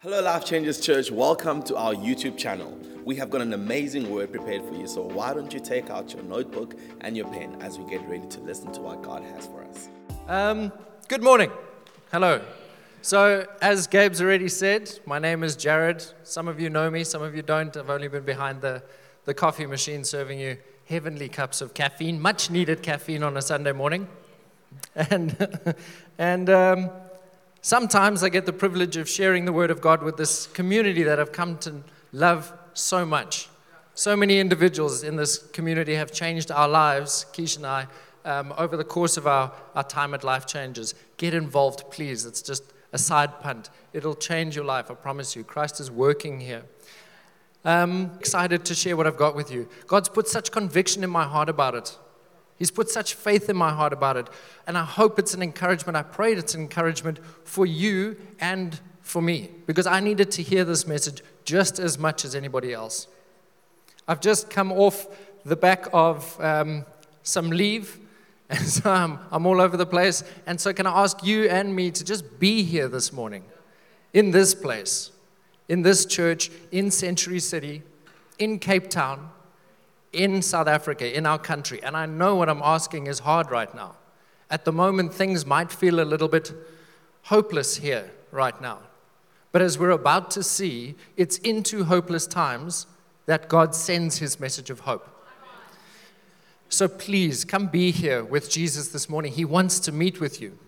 Hello, Life Changes Church. Welcome to our YouTube channel. We have got an amazing word prepared for you, so why don't you take out your notebook and your pen as we get ready to listen to what God has for us? Um, good morning. Hello. So, as Gabe's already said, my name is Jared. Some of you know me, some of you don't. I've only been behind the, the coffee machine serving you heavenly cups of caffeine, much needed caffeine on a Sunday morning. And, and um, sometimes I get the privilege of sharing the Word of God with this community that I've come to love so much. So many individuals in this community have changed our lives, Keish and I, um, over the course of our, our time at Life Changes. Get involved, please. It's just a side punt. It'll change your life, I promise you. Christ is working here. Um, excited to share what I've got with you. God's put such conviction in my heart about it. He's put such faith in my heart about it. And I hope it's an encouragement. I prayed it's an encouragement for you and for me because I needed to hear this message just as much as anybody else. I've just come off the back of um, some leave, and so I'm, I'm all over the place. And so, can I ask you and me to just be here this morning in this place, in this church, in Century City, in Cape Town? In South Africa, in our country. And I know what I'm asking is hard right now. At the moment, things might feel a little bit hopeless here right now. But as we're about to see, it's into hopeless times that God sends his message of hope. So please come be here with Jesus this morning. He wants to meet with you.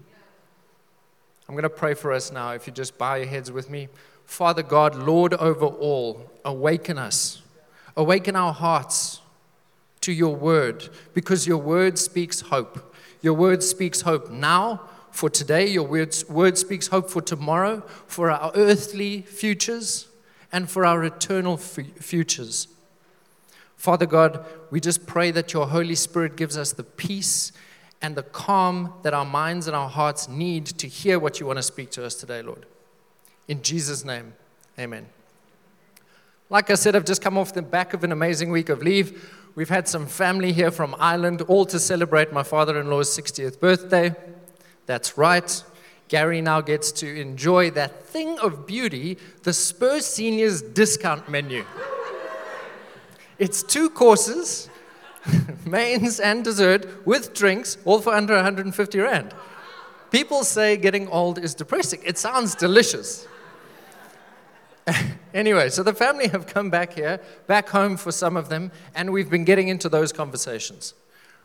I'm going to pray for us now. If you just bow your heads with me. Father God, Lord over all, awaken us, awaken our hearts to your word because your word speaks hope. Your word speaks hope now for today. Your word, word speaks hope for tomorrow, for our earthly futures, and for our eternal f- futures. Father God, we just pray that your Holy Spirit gives us the peace and the calm that our minds and our hearts need to hear what you want to speak to us today, Lord. In Jesus' name, amen. Like I said, I've just come off the back of an amazing week of leave. We've had some family here from Ireland, all to celebrate my father in law's 60th birthday. That's right. Gary now gets to enjoy that thing of beauty, the Spurs Seniors discount menu. It's two courses, mains and dessert, with drinks, all for under 150 Rand. People say getting old is depressing. It sounds delicious. anyway, so the family have come back here, back home for some of them, and we've been getting into those conversations.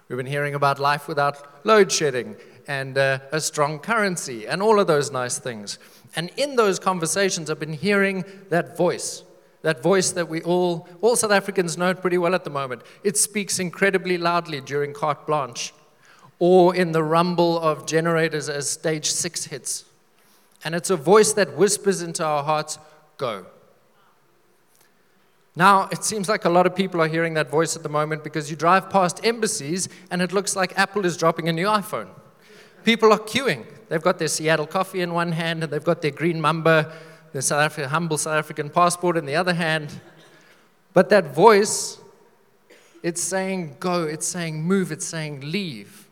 We've been hearing about life without load shedding and uh, a strong currency and all of those nice things. And in those conversations, I've been hearing that voice, that voice that we all, all South Africans know pretty well at the moment. It speaks incredibly loudly during carte blanche or in the rumble of generators as stage six hits. And it's a voice that whispers into our hearts, go. Now, it seems like a lot of people are hearing that voice at the moment because you drive past embassies and it looks like Apple is dropping a new iPhone. People are queuing. They've got their Seattle coffee in one hand and they've got their green mamba, their South African, humble South African passport in the other hand. But that voice, it's saying go, it's saying move, it's saying leave.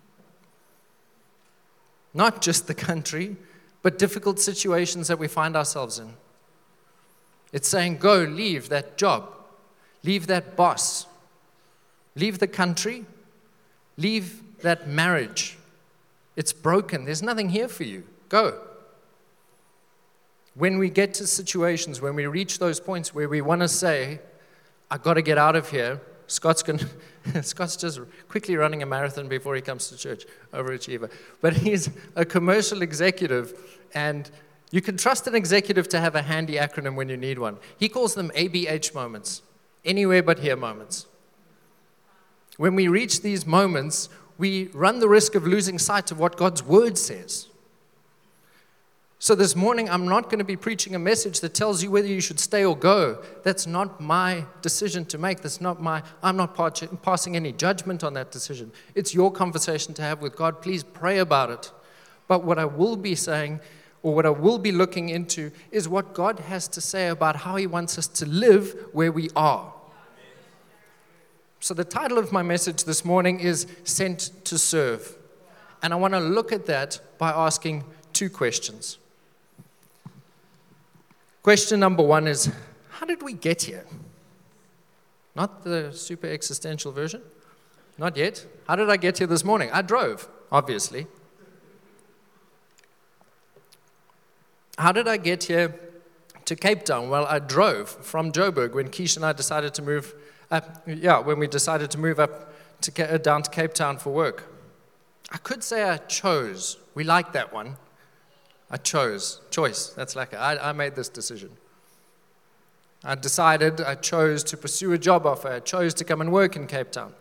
Not just the country, but difficult situations that we find ourselves in. It's saying, go, leave that job, leave that boss, leave the country, leave that marriage. It's broken. There's nothing here for you. Go. When we get to situations, when we reach those points where we want to say, I've got to get out of here, Scott's, going Scott's just quickly running a marathon before he comes to church, overachiever. But he's a commercial executive, and you can trust an executive to have a handy acronym when you need one. He calls them ABH moments, anywhere but here moments. When we reach these moments, we run the risk of losing sight of what God's word says. So, this morning, I'm not going to be preaching a message that tells you whether you should stay or go. That's not my decision to make. That's not my, I'm not passing any judgment on that decision. It's your conversation to have with God. Please pray about it. But what I will be saying or what I will be looking into, is what God has to say about how He wants us to live where we are. So, the title of my message this morning is Sent to Serve. And I want to look at that by asking two questions. Question number one is How did we get here? Not the super existential version. Not yet. How did I get here this morning? I drove, obviously. How did I get here to Cape Town? Well, I drove from Joburg when Keish and I decided to move up. Yeah, when we decided to move up to, uh, down to Cape Town for work. I could say I chose. We like that one. I chose. Choice. That's like I, I made this decision. I decided, I chose to pursue a job offer. I chose to come and work in Cape Town.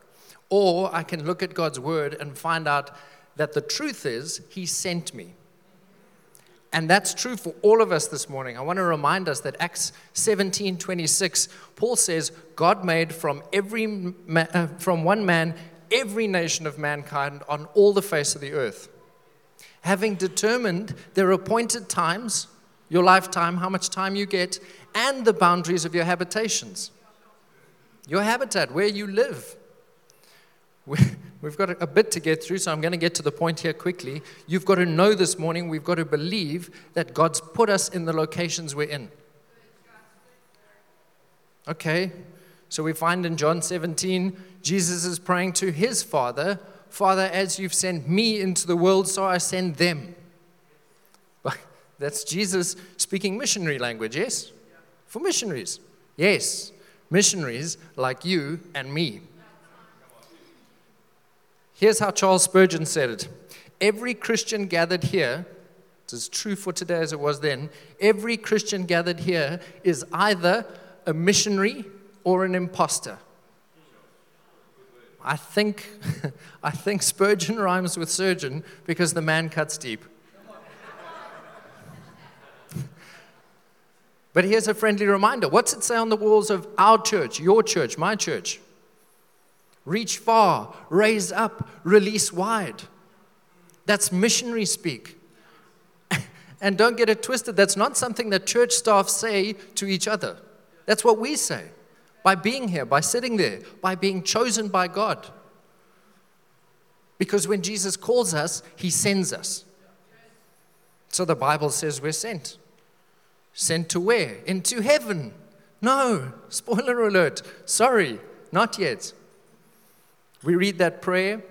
Or I can look at God's word and find out that the truth is, He sent me. And that's true for all of us this morning. I want to remind us that Acts 17 26, Paul says, God made from, every uh, from one man every nation of mankind on all the face of the earth. Having determined their appointed times, your lifetime, how much time you get, and the boundaries of your habitations. Your habitat, where you live. We've got a bit to get through, so I'm going to get to the point here quickly. You've got to know this morning, we've got to believe that God's put us in the locations we're in. Okay, so we find in John 17, Jesus is praying to his Father Father, as you've sent me into the world, so I send them. That's Jesus speaking missionary language, yes? For missionaries, yes. Missionaries like you and me. Here's how Charles Spurgeon said it Every Christian gathered here, it's as true for today as it was then, every Christian gathered here is either a missionary or an impostor. I think, I think Spurgeon rhymes with surgeon because the man cuts deep. but here's a friendly reminder what's it say on the walls of our church, your church, my church? Reach far, raise up, release wide. That's missionary speak. and don't get it twisted, that's not something that church staff say to each other. That's what we say by being here, by sitting there, by being chosen by God. Because when Jesus calls us, he sends us. So the Bible says we're sent. Sent to where? Into heaven. No, spoiler alert. Sorry, not yet. We read that prayer.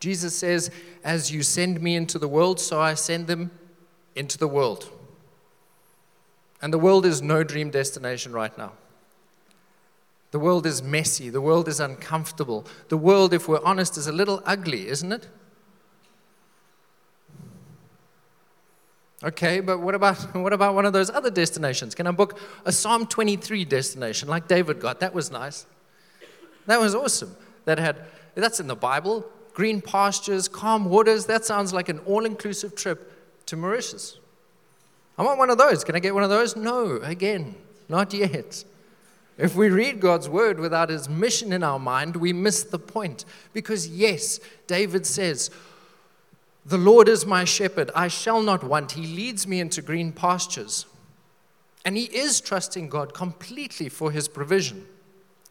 Jesus says, As you send me into the world, so I send them into the world. And the world is no dream destination right now. The world is messy. The world is uncomfortable. The world, if we're honest, is a little ugly, isn't it? Okay, but what about, what about one of those other destinations? Can I book a Psalm 23 destination like David got? That was nice. That was awesome. That had that's in the Bible. Green pastures, calm waters. That sounds like an all inclusive trip to Mauritius. I want one of those. Can I get one of those? No, again, not yet. If we read God's word without his mission in our mind, we miss the point. Because, yes, David says, The Lord is my shepherd, I shall not want. He leads me into green pastures. And he is trusting God completely for his provision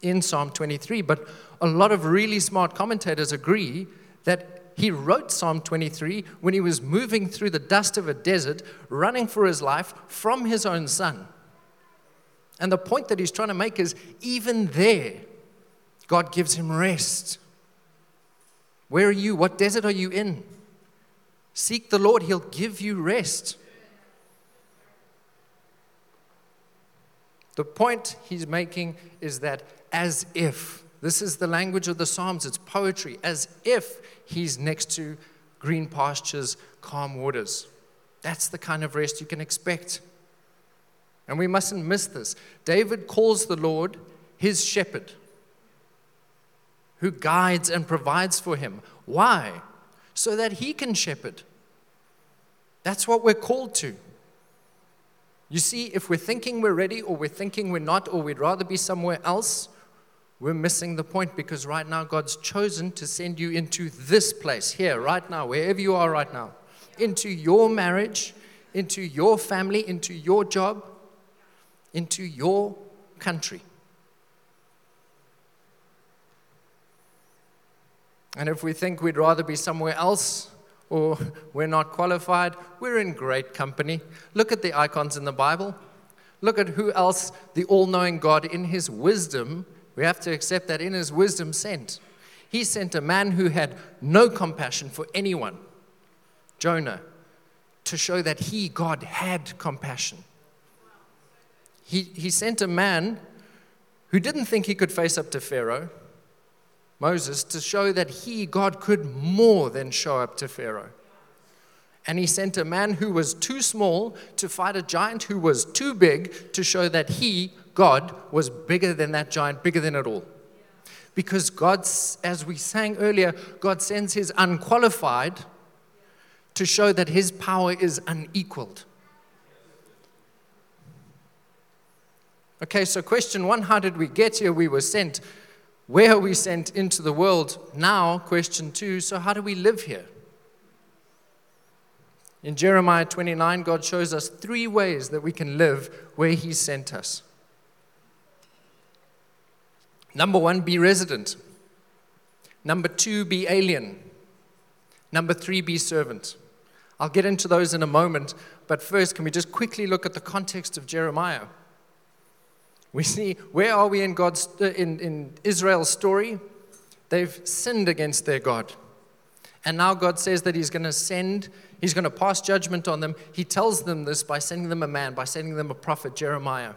in Psalm 23. But a lot of really smart commentators agree that he wrote Psalm 23 when he was moving through the dust of a desert, running for his life from his own son. And the point that he's trying to make is even there, God gives him rest. Where are you? What desert are you in? Seek the Lord, he'll give you rest. The point he's making is that as if, this is the language of the Psalms, it's poetry, as if he's next to green pastures, calm waters. That's the kind of rest you can expect. And we mustn't miss this. David calls the Lord his shepherd who guides and provides for him. Why? So that he can shepherd. That's what we're called to. You see, if we're thinking we're ready or we're thinking we're not or we'd rather be somewhere else, we're missing the point because right now God's chosen to send you into this place here, right now, wherever you are right now, into your marriage, into your family, into your job, into your country. And if we think we'd rather be somewhere else, or we're not qualified, we're in great company. Look at the icons in the Bible. Look at who else the all knowing God, in his wisdom, we have to accept that in his wisdom, sent. He sent a man who had no compassion for anyone, Jonah, to show that he, God, had compassion. He, he sent a man who didn't think he could face up to Pharaoh, Moses, to show that he, God, could more than show up to Pharaoh. And he sent a man who was too small to fight a giant who was too big to show that he, God, was bigger than that giant, bigger than it all. Because God, as we sang earlier, God sends his unqualified to show that his power is unequaled. Okay, so question one how did we get here? We were sent. Where are we sent into the world? Now, question two so how do we live here? In Jeremiah 29, God shows us three ways that we can live where He sent us. Number one, be resident. Number two, be alien. Number three, be servant. I'll get into those in a moment, but first, can we just quickly look at the context of Jeremiah? We see where are we in God's uh, in, in Israel's story? They've sinned against their God. And now God says that He's going to send, He's going to pass judgment on them. He tells them this by sending them a man, by sending them a prophet, Jeremiah.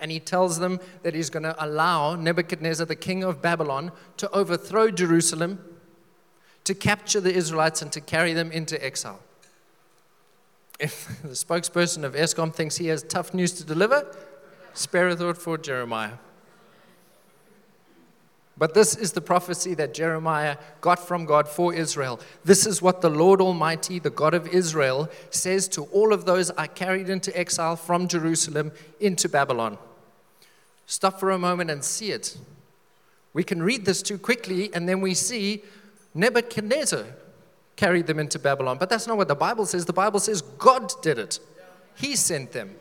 And He tells them that He's going to allow Nebuchadnezzar, the king of Babylon, to overthrow Jerusalem, to capture the Israelites, and to carry them into exile. If the spokesperson of Eskom thinks he has tough news to deliver, spare a thought for Jeremiah. But this is the prophecy that Jeremiah got from God for Israel. This is what the Lord Almighty, the God of Israel, says to all of those I carried into exile from Jerusalem into Babylon. Stop for a moment and see it. We can read this too quickly, and then we see Nebuchadnezzar carried them into Babylon. But that's not what the Bible says. The Bible says God did it, He sent them.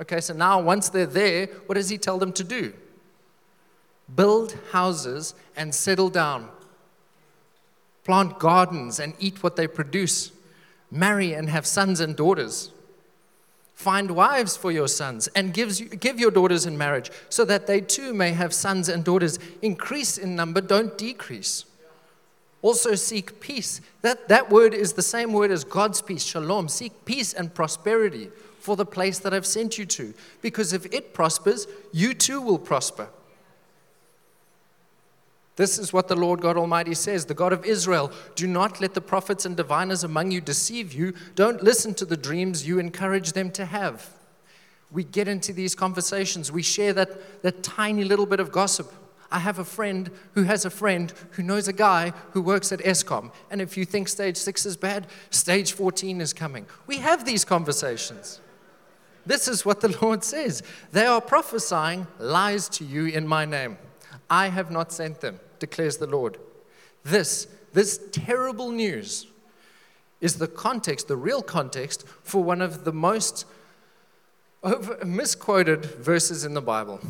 Okay, so now once they're there, what does He tell them to do? build houses and settle down, plant gardens and eat what they produce, marry and have sons and daughters. Find wives for your sons and gives you, give your daughters in marriage so that they too may have sons and daughters. Increase in number, don't decrease. Also, seek peace. That, that word is the same word as God's peace, shalom. Seek peace and prosperity for the place that I've sent you to. Because if it prospers, you too will prosper. This is what the Lord God Almighty says, the God of Israel. Do not let the prophets and diviners among you deceive you. Don't listen to the dreams you encourage them to have. We get into these conversations, we share that, that tiny little bit of gossip. I have a friend who has a friend who knows a guy who works at Eskom. And if you think stage six is bad, stage 14 is coming. We have these conversations. This is what the Lord says. They are prophesying lies to you in my name. I have not sent them, declares the Lord. This, this terrible news is the context, the real context, for one of the most misquoted verses in the Bible.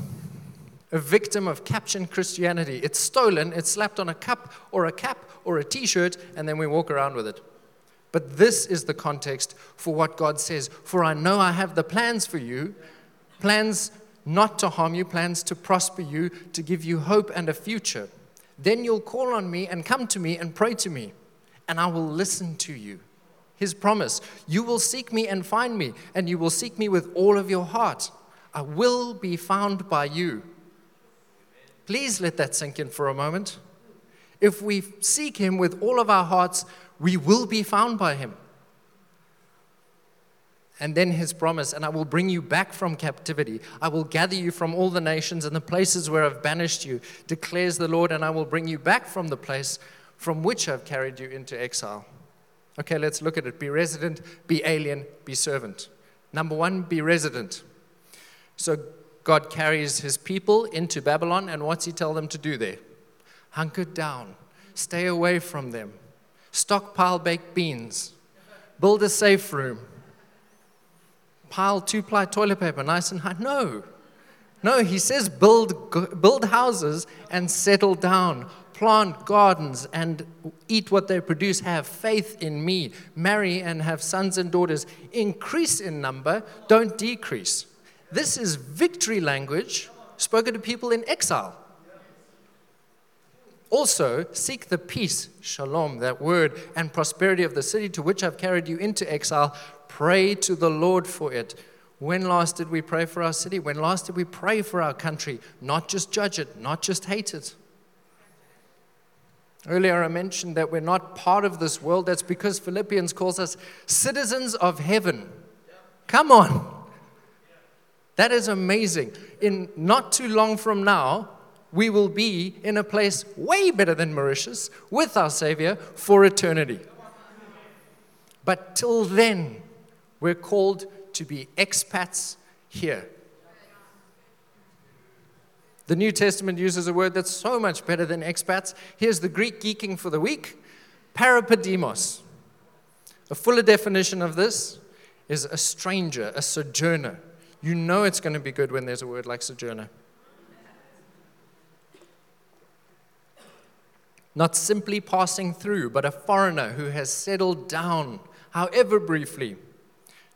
A victim of captioned Christianity. It's stolen, it's slapped on a cup or a cap or a t shirt, and then we walk around with it. But this is the context for what God says For I know I have the plans for you, plans not to harm you, plans to prosper you, to give you hope and a future. Then you'll call on me and come to me and pray to me, and I will listen to you. His promise You will seek me and find me, and you will seek me with all of your heart. I will be found by you. Please let that sink in for a moment. If we seek him with all of our hearts, we will be found by him. And then his promise, and I will bring you back from captivity. I will gather you from all the nations and the places where I've banished you, declares the Lord, and I will bring you back from the place from which I've carried you into exile. Okay, let's look at it. Be resident, be alien, be servant. Number one, be resident. So God carries his people into Babylon, and what's he tell them to do there? Hunker down, stay away from them, stockpile baked beans, build a safe room pile two ply toilet paper nice and high. No. No, he says build, build houses and settle down, plant gardens and eat what they produce, have faith in me, marry and have sons and daughters, increase in number, don't decrease. This is victory language spoken to people in exile. Also, seek the peace, shalom, that word, and prosperity of the city to which I've carried you into exile. Pray to the Lord for it. When last did we pray for our city? When last did we pray for our country? Not just judge it, not just hate it. Earlier, I mentioned that we're not part of this world. That's because Philippians calls us citizens of heaven. Come on. That is amazing. In not too long from now, we will be in a place way better than Mauritius with our Savior for eternity. But till then, we're called to be expats here. The New Testament uses a word that's so much better than expats. Here's the Greek geeking for the week parepidemos. A fuller definition of this is a stranger, a sojourner. You know it's going to be good when there's a word like sojourner. Not simply passing through, but a foreigner who has settled down, however briefly,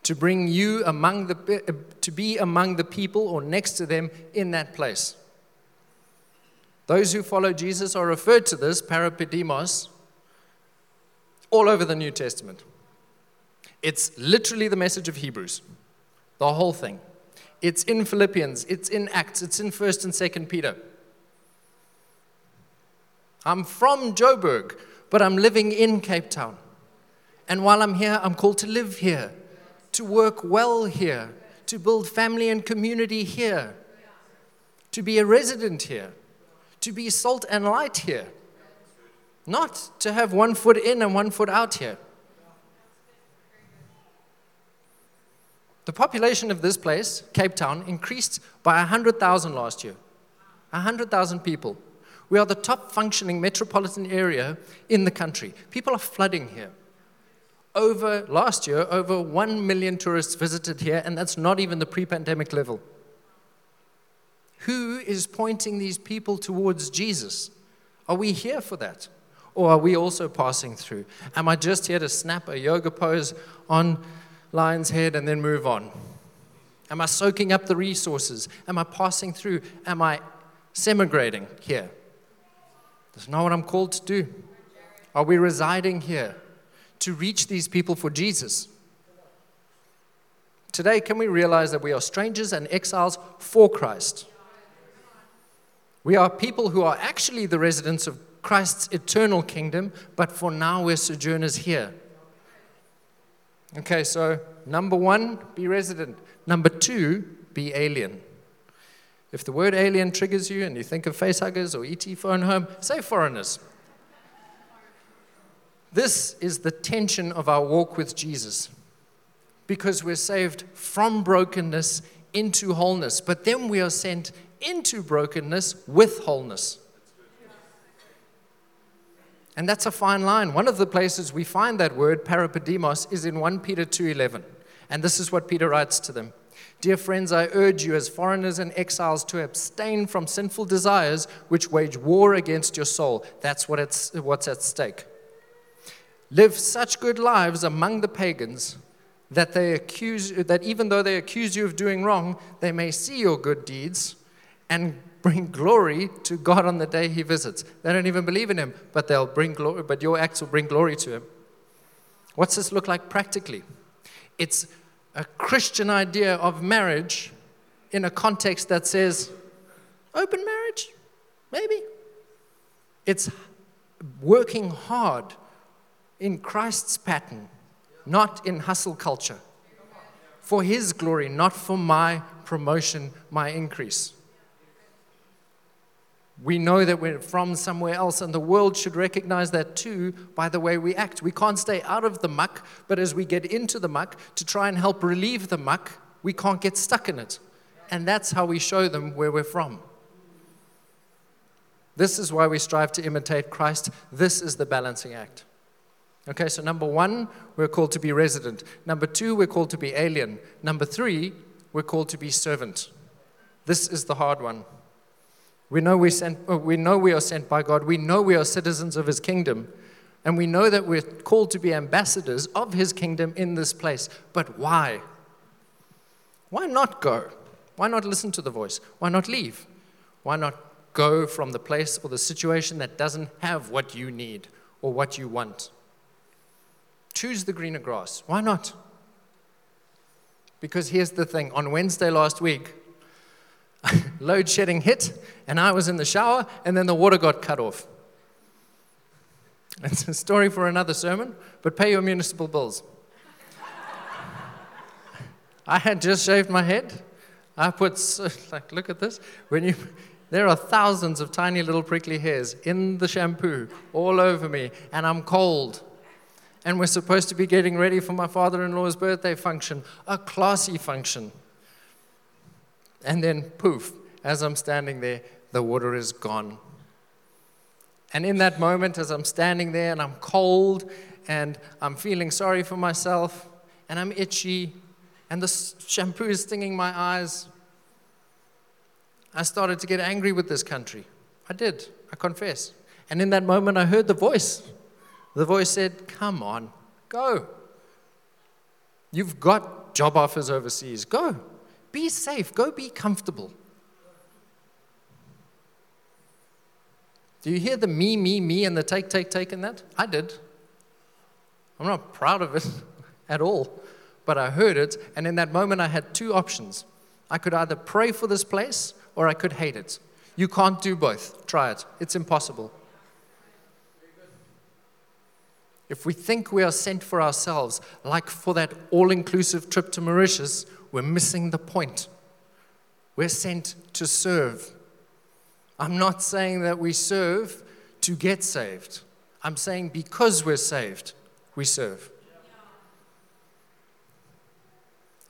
to bring you among the, uh, to be among the people or next to them in that place. Those who follow Jesus are referred to this, parepidemos, all over the New Testament. It's literally the message of Hebrews, the whole thing. It's in Philippians, it's in Acts, it's in 1st and 2nd Peter. I'm from Joburg, but I'm living in Cape Town. And while I'm here, I'm called to live here, to work well here, to build family and community here, to be a resident here, to be salt and light here, not to have one foot in and one foot out here. The population of this place, Cape Town, increased by 100,000 last year. 100,000 people. We are the top functioning metropolitan area in the country. People are flooding here. Over last year, over 1 million tourists visited here, and that's not even the pre pandemic level. Who is pointing these people towards Jesus? Are we here for that? Or are we also passing through? Am I just here to snap a yoga pose on lion's head and then move on? Am I soaking up the resources? Am I passing through? Am I semigrating here? That's not what I'm called to do. Are we residing here to reach these people for Jesus? Today, can we realize that we are strangers and exiles for Christ? We are people who are actually the residents of Christ's eternal kingdom, but for now we're sojourners here. Okay, so number one, be resident. Number two, be alien. If the word alien triggers you and you think of facehuggers or ET phone home, say foreigners. This is the tension of our walk with Jesus because we're saved from brokenness into wholeness, but then we are sent into brokenness with wholeness. And that's a fine line. One of the places we find that word, parepidemos, is in 1 Peter 2:11. And this is what Peter writes to them. Dear friends, I urge you as foreigners and exiles to abstain from sinful desires which wage war against your soul. That's what it's, what's at stake. Live such good lives among the pagans that they accuse that even though they accuse you of doing wrong, they may see your good deeds and bring glory to God on the day he visits. They don't even believe in him, but they'll bring glory, but your acts will bring glory to him. What's this look like practically? It's a Christian idea of marriage in a context that says open marriage, maybe. It's working hard in Christ's pattern, not in hustle culture. For his glory, not for my promotion, my increase. We know that we're from somewhere else, and the world should recognize that too by the way we act. We can't stay out of the muck, but as we get into the muck to try and help relieve the muck, we can't get stuck in it. And that's how we show them where we're from. This is why we strive to imitate Christ. This is the balancing act. Okay, so number one, we're called to be resident. Number two, we're called to be alien. Number three, we're called to be servant. This is the hard one. We know we, sent, uh, we know we are sent by God. We know we are citizens of His kingdom. And we know that we're called to be ambassadors of His kingdom in this place. But why? Why not go? Why not listen to the voice? Why not leave? Why not go from the place or the situation that doesn't have what you need or what you want? Choose the greener grass. Why not? Because here's the thing on Wednesday last week, load shedding hit, and I was in the shower, and then the water got cut off. It's a story for another sermon, but pay your municipal bills. I had just shaved my head. I put, like, look at this. When you, there are thousands of tiny little prickly hairs in the shampoo all over me, and I'm cold. And we're supposed to be getting ready for my father in law's birthday function, a classy function. And then, poof, as I'm standing there, the water is gone. And in that moment, as I'm standing there and I'm cold and I'm feeling sorry for myself and I'm itchy and the shampoo is stinging my eyes, I started to get angry with this country. I did, I confess. And in that moment, I heard the voice. The voice said, Come on, go. You've got job offers overseas. Go. Be safe. Go be comfortable. Do you hear the me, me, me, and the take, take, take in that? I did. I'm not proud of it at all, but I heard it, and in that moment, I had two options. I could either pray for this place or I could hate it. You can't do both. Try it, it's impossible. If we think we are sent for ourselves, like for that all inclusive trip to Mauritius, we're missing the point. We're sent to serve. I'm not saying that we serve to get saved. I'm saying because we're saved, we serve.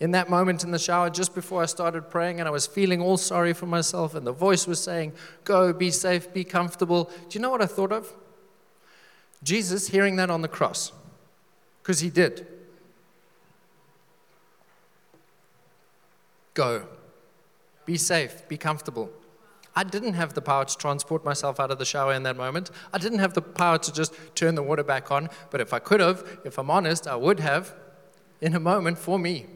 In that moment in the shower, just before I started praying, and I was feeling all sorry for myself, and the voice was saying, Go, be safe, be comfortable. Do you know what I thought of? Jesus hearing that on the cross, because he did. Go, be safe, be comfortable. I didn't have the power to transport myself out of the shower in that moment. I didn't have the power to just turn the water back on. But if I could have, if I'm honest, I would have in a moment for me.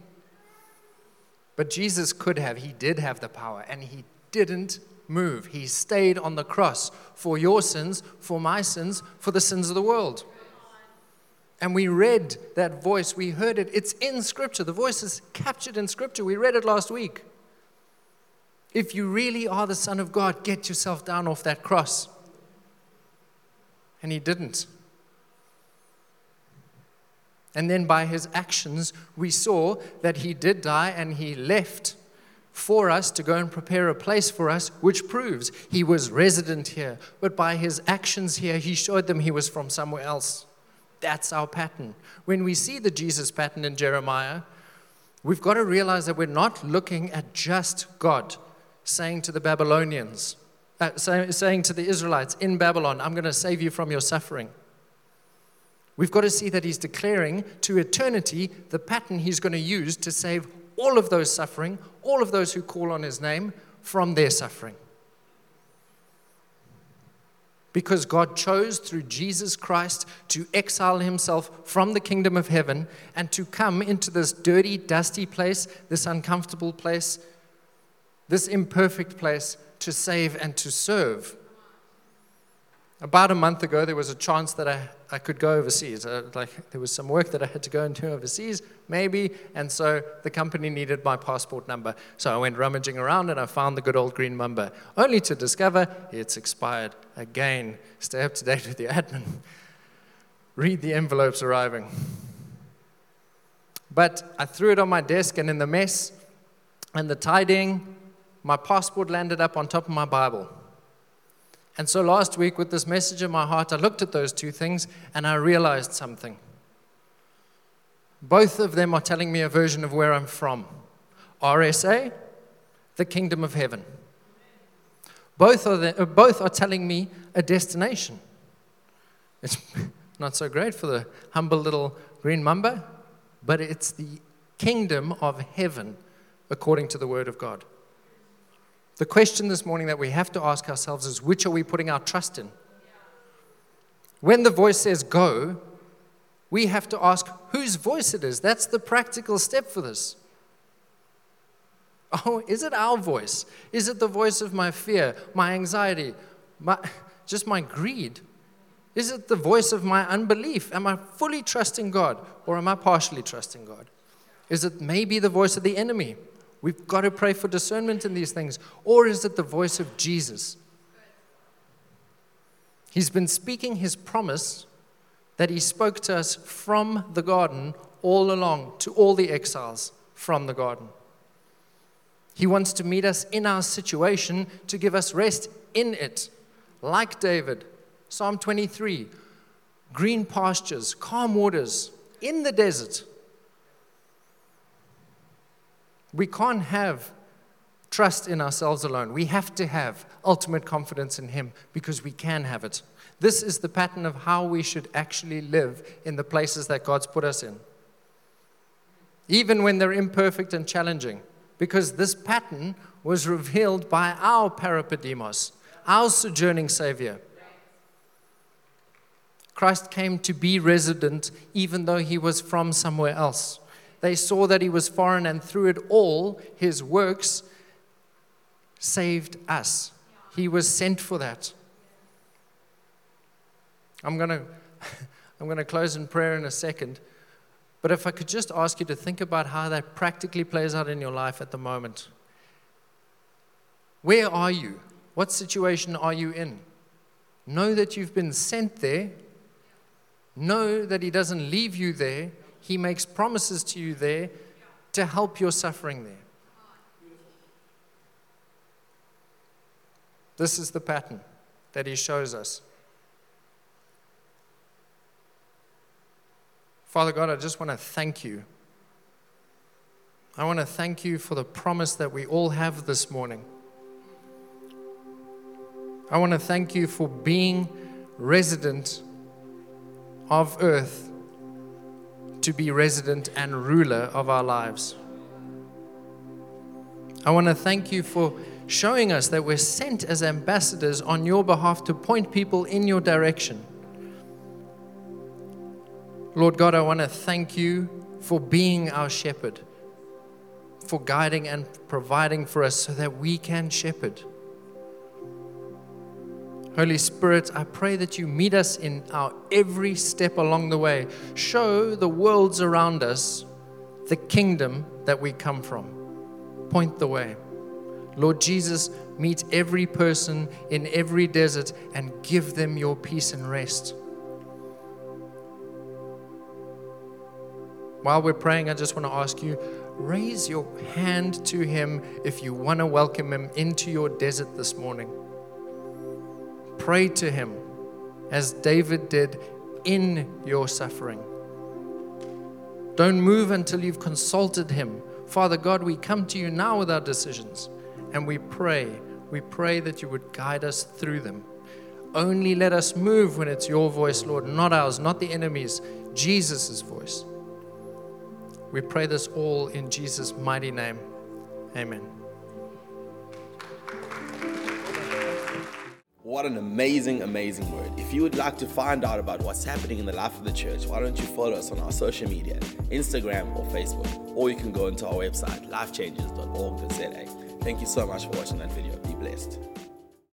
But Jesus could have. He did have the power, and he didn't move. He stayed on the cross for your sins, for my sins, for the sins of the world. And we read that voice, we heard it. It's in Scripture. The voice is captured in Scripture. We read it last week. If you really are the Son of God, get yourself down off that cross. And he didn't. And then by his actions, we saw that he did die and he left for us to go and prepare a place for us, which proves he was resident here. But by his actions here, he showed them he was from somewhere else. That's our pattern. When we see the Jesus pattern in Jeremiah, we've got to realize that we're not looking at just God saying to the Babylonians, uh, say, saying to the Israelites in Babylon, I'm going to save you from your suffering. We've got to see that he's declaring to eternity the pattern he's going to use to save all of those suffering, all of those who call on his name from their suffering. Because God chose through Jesus Christ to exile himself from the kingdom of heaven and to come into this dirty, dusty place, this uncomfortable place, this imperfect place to save and to serve. About a month ago, there was a chance that I, I could go overseas. Uh, like there was some work that I had to go do overseas, maybe, and so the company needed my passport number. So I went rummaging around and I found the good old green number, only to discover it's expired again. Stay up to date with the admin. Read the envelopes arriving. But I threw it on my desk, and in the mess and the tidying, my passport landed up on top of my Bible. And so last week, with this message in my heart, I looked at those two things and I realized something. Both of them are telling me a version of where I'm from RSA, the kingdom of heaven. Both are, the, uh, both are telling me a destination. It's not so great for the humble little green mamba, but it's the kingdom of heaven according to the word of God. The question this morning that we have to ask ourselves is which are we putting our trust in? When the voice says go, we have to ask whose voice it is. That's the practical step for this. Oh, is it our voice? Is it the voice of my fear, my anxiety, my, just my greed? Is it the voice of my unbelief? Am I fully trusting God or am I partially trusting God? Is it maybe the voice of the enemy? We've got to pray for discernment in these things. Or is it the voice of Jesus? He's been speaking his promise that he spoke to us from the garden all along, to all the exiles from the garden. He wants to meet us in our situation to give us rest in it, like David. Psalm 23 green pastures, calm waters in the desert. We can't have trust in ourselves alone. We have to have ultimate confidence in Him because we can have it. This is the pattern of how we should actually live in the places that God's put us in, even when they're imperfect and challenging, because this pattern was revealed by our parepidemos, our sojourning Savior. Christ came to be resident even though he was from somewhere else. They saw that he was foreign, and through it all, his works saved us. He was sent for that. I'm going to I'm going to close in prayer in a second. But if I could just ask you to think about how that practically plays out in your life at the moment. Where are you? What situation are you in? Know that you've been sent there. Know that He doesn't leave you there. He makes promises to you there to help your suffering there. This is the pattern that He shows us. Father God, I just want to thank you. I want to thank you for the promise that we all have this morning. I want to thank you for being resident of earth to be resident and ruler of our lives. I want to thank you for showing us that we're sent as ambassadors on your behalf to point people in your direction. Lord God, I want to thank you for being our shepherd, for guiding and providing for us so that we can shepherd. Holy Spirit, I pray that you meet us in our every step along the way. Show the worlds around us the kingdom that we come from. Point the way. Lord Jesus, meet every person in every desert and give them your peace and rest. While we're praying, I just want to ask you raise your hand to Him if you want to welcome Him into your desert this morning. Pray to Him as David did in your suffering. Don't move until you've consulted Him. Father God, we come to you now with our decisions and we pray. We pray that you would guide us through them. Only let us move when it's your voice, Lord, not ours, not the enemy's, Jesus' voice. We pray this all in Jesus' mighty name. Amen. What an amazing, amazing word. If you would like to find out about what's happening in the life of the church, why don't you follow us on our social media, Instagram or Facebook, or you can go into our website, lifechanges.org.za. Thank you so much for watching that video. Be blessed.